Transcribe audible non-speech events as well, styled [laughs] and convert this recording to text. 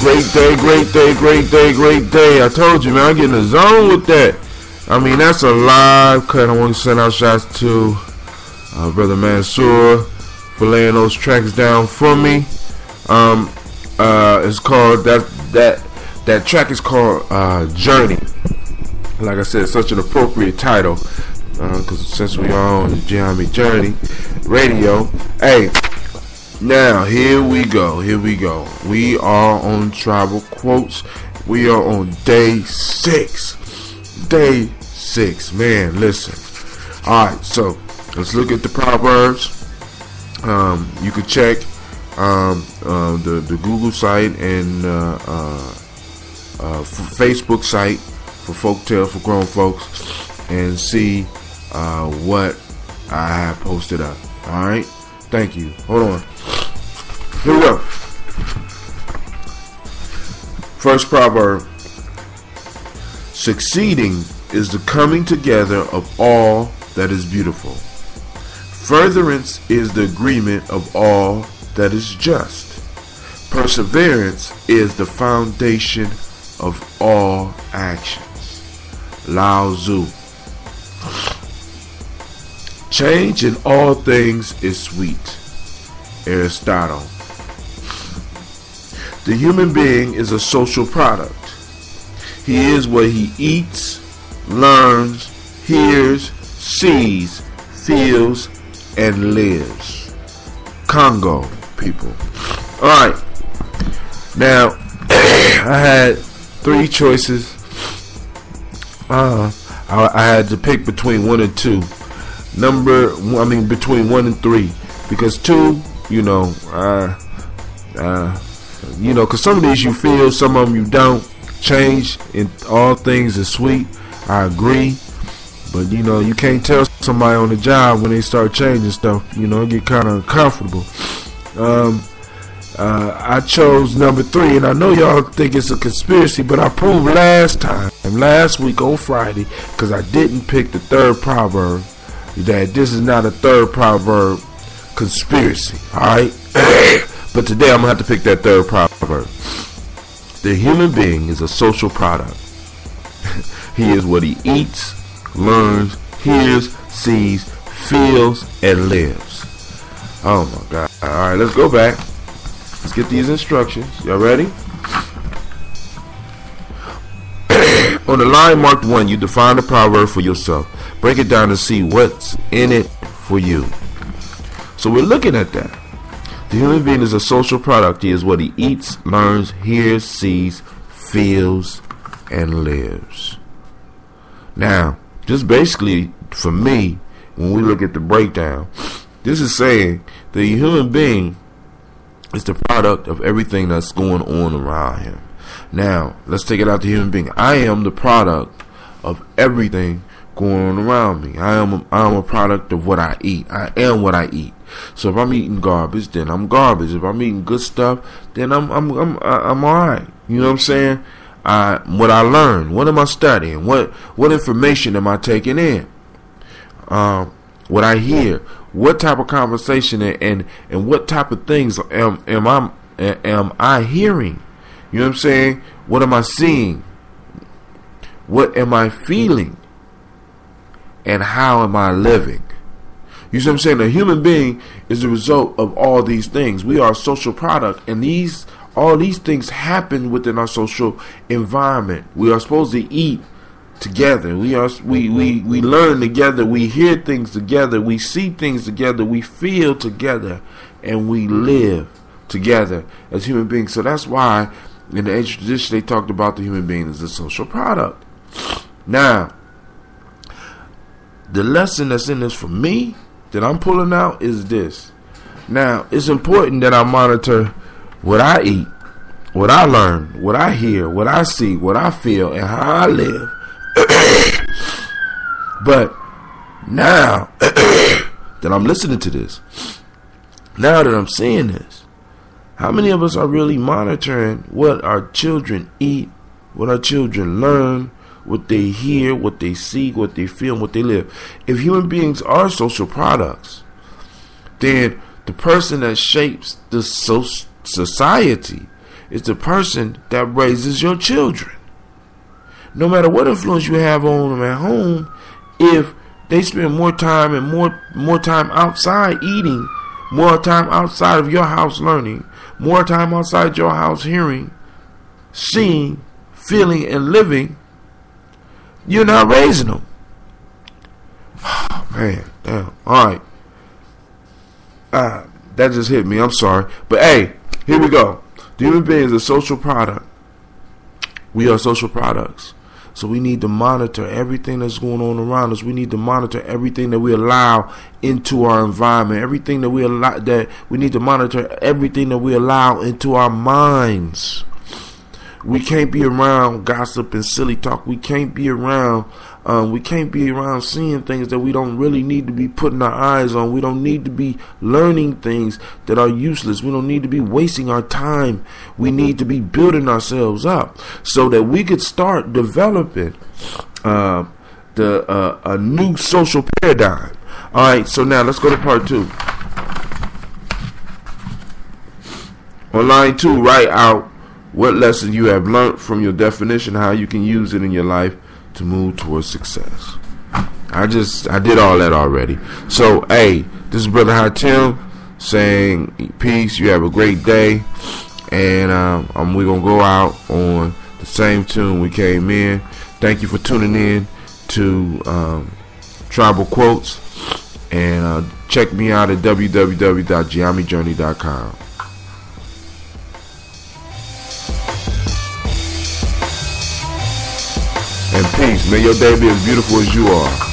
Great day, great day, great day, great day. I told you, man, I get in the zone with that. I mean, that's a live cut. I want to send out shots to uh, Brother Mansour for laying those tracks down for me. Um, uh, it's called that that that track is called uh, Journey. Like I said, such an appropriate title because uh, since we are on the Gianni Journey radio, hey. Now, here we go. Here we go. We are on tribal quotes. We are on day six. Day six. Man, listen. Alright, so let's look at the Proverbs. Um, you can check um, uh, the, the Google site and uh, uh, uh Facebook site for Folktale for Grown Folks and see uh, what I have posted up. Alright? Thank you. Hold on. Here we go. First proverb Succeeding is the coming together of all that is beautiful. Furtherance is the agreement of all that is just. Perseverance is the foundation of all actions. Lao Tzu. Change in all things is sweet. Aristotle. The human being is a social product. He is what he eats, learns, hears, sees, feels, and lives. Congo, people. Alright. Now, [clears throat] I had three choices. Uh, I, I had to pick between one and two. Number, I mean, between one and three. Because two, you know, uh, uh, you know, because some of these you feel, some of them you don't. Change in all things is sweet. I agree. But, you know, you can't tell somebody on the job when they start changing stuff. You know, get kind of uncomfortable. Um, uh, I chose number three, and I know y'all think it's a conspiracy, but I proved last time, last week on Friday, because I didn't pick the third proverb, that this is not a third proverb conspiracy. All right. [coughs] But today I'm to have to pick that third proverb. The human being is a social product. [laughs] he is what he eats, learns, hears, sees, feels, and lives. Oh my God. All right, let's go back. Let's get these instructions. Y'all ready? On the line marked 1, you define the proverb for yourself. Break it down to see what's in it for you. So we're looking at that. The human being is a social product. He is what he eats, learns, hears, sees, feels, and lives. Now, just basically for me, when we look at the breakdown, this is saying the human being is the product of everything that's going on around him. Now, let's take it out to human being. I am the product of everything going on around me. I am a, I am a product of what I eat. I am what I eat. So if I'm eating garbage, then I'm garbage. If I'm eating good stuff, then I'm I'm I'm I'm all right. You know what I'm saying? I what I learned. What am I studying? What what information am I taking in? Um, what I hear. What type of conversation and, and and what type of things am am I am I hearing? You know what I'm saying? What am I seeing? What am I feeling? And how am I living? You see what I'm saying? A human being is the result of all these things. We are a social product, and these all these things happen within our social environment. We are supposed to eat together. We are we, we, we learn together, we hear things together, we see things together, we feel together, and we live together as human beings. So that's why in the ancient tradition they talked about the human being as a social product. Now, the lesson that's in this for me that I'm pulling out is this. Now, it's important that I monitor what I eat, what I learn, what I hear, what I see, what I feel, and how I live. [coughs] but now [coughs] that I'm listening to this, now that I'm seeing this, how many of us are really monitoring what our children eat, what our children learn, what they hear, what they see, what they feel, what they live? If human beings are social products, then the person that shapes the society is the person that raises your children. No matter what influence you have on them at home, if they spend more time and more more time outside eating, more time outside of your house learning, more time outside your house hearing, seeing, feeling, and living, you're not raising them. [sighs] Oh, man, damn. All right. Ah, that just hit me. I'm sorry. But hey, here we go. The human being is a social product. We are social products. So we need to monitor everything that's going on around us. We need to monitor everything that we allow into our environment. Everything that we allow that we need to monitor everything that we allow into our minds. We can't be around gossip and silly talk. We can't be around um, we can't be around seeing things that we don't really need to be putting our eyes on. We don't need to be learning things that are useless. We don't need to be wasting our time. We need to be building ourselves up so that we could start developing uh, the uh, a new social paradigm. All right, so now let's go to part two. On line two, write out what lesson you have learned from your definition, how you can use it in your life to move towards success. I just I did all that already. So hey, this is Brother High Tim saying peace. You have a great day, and um, um, we're gonna go out on the same tune we came in. Thank you for tuning in to um, Tribal Quotes, and uh, check me out at www.giamijourney.com. May your day be as beautiful as you are.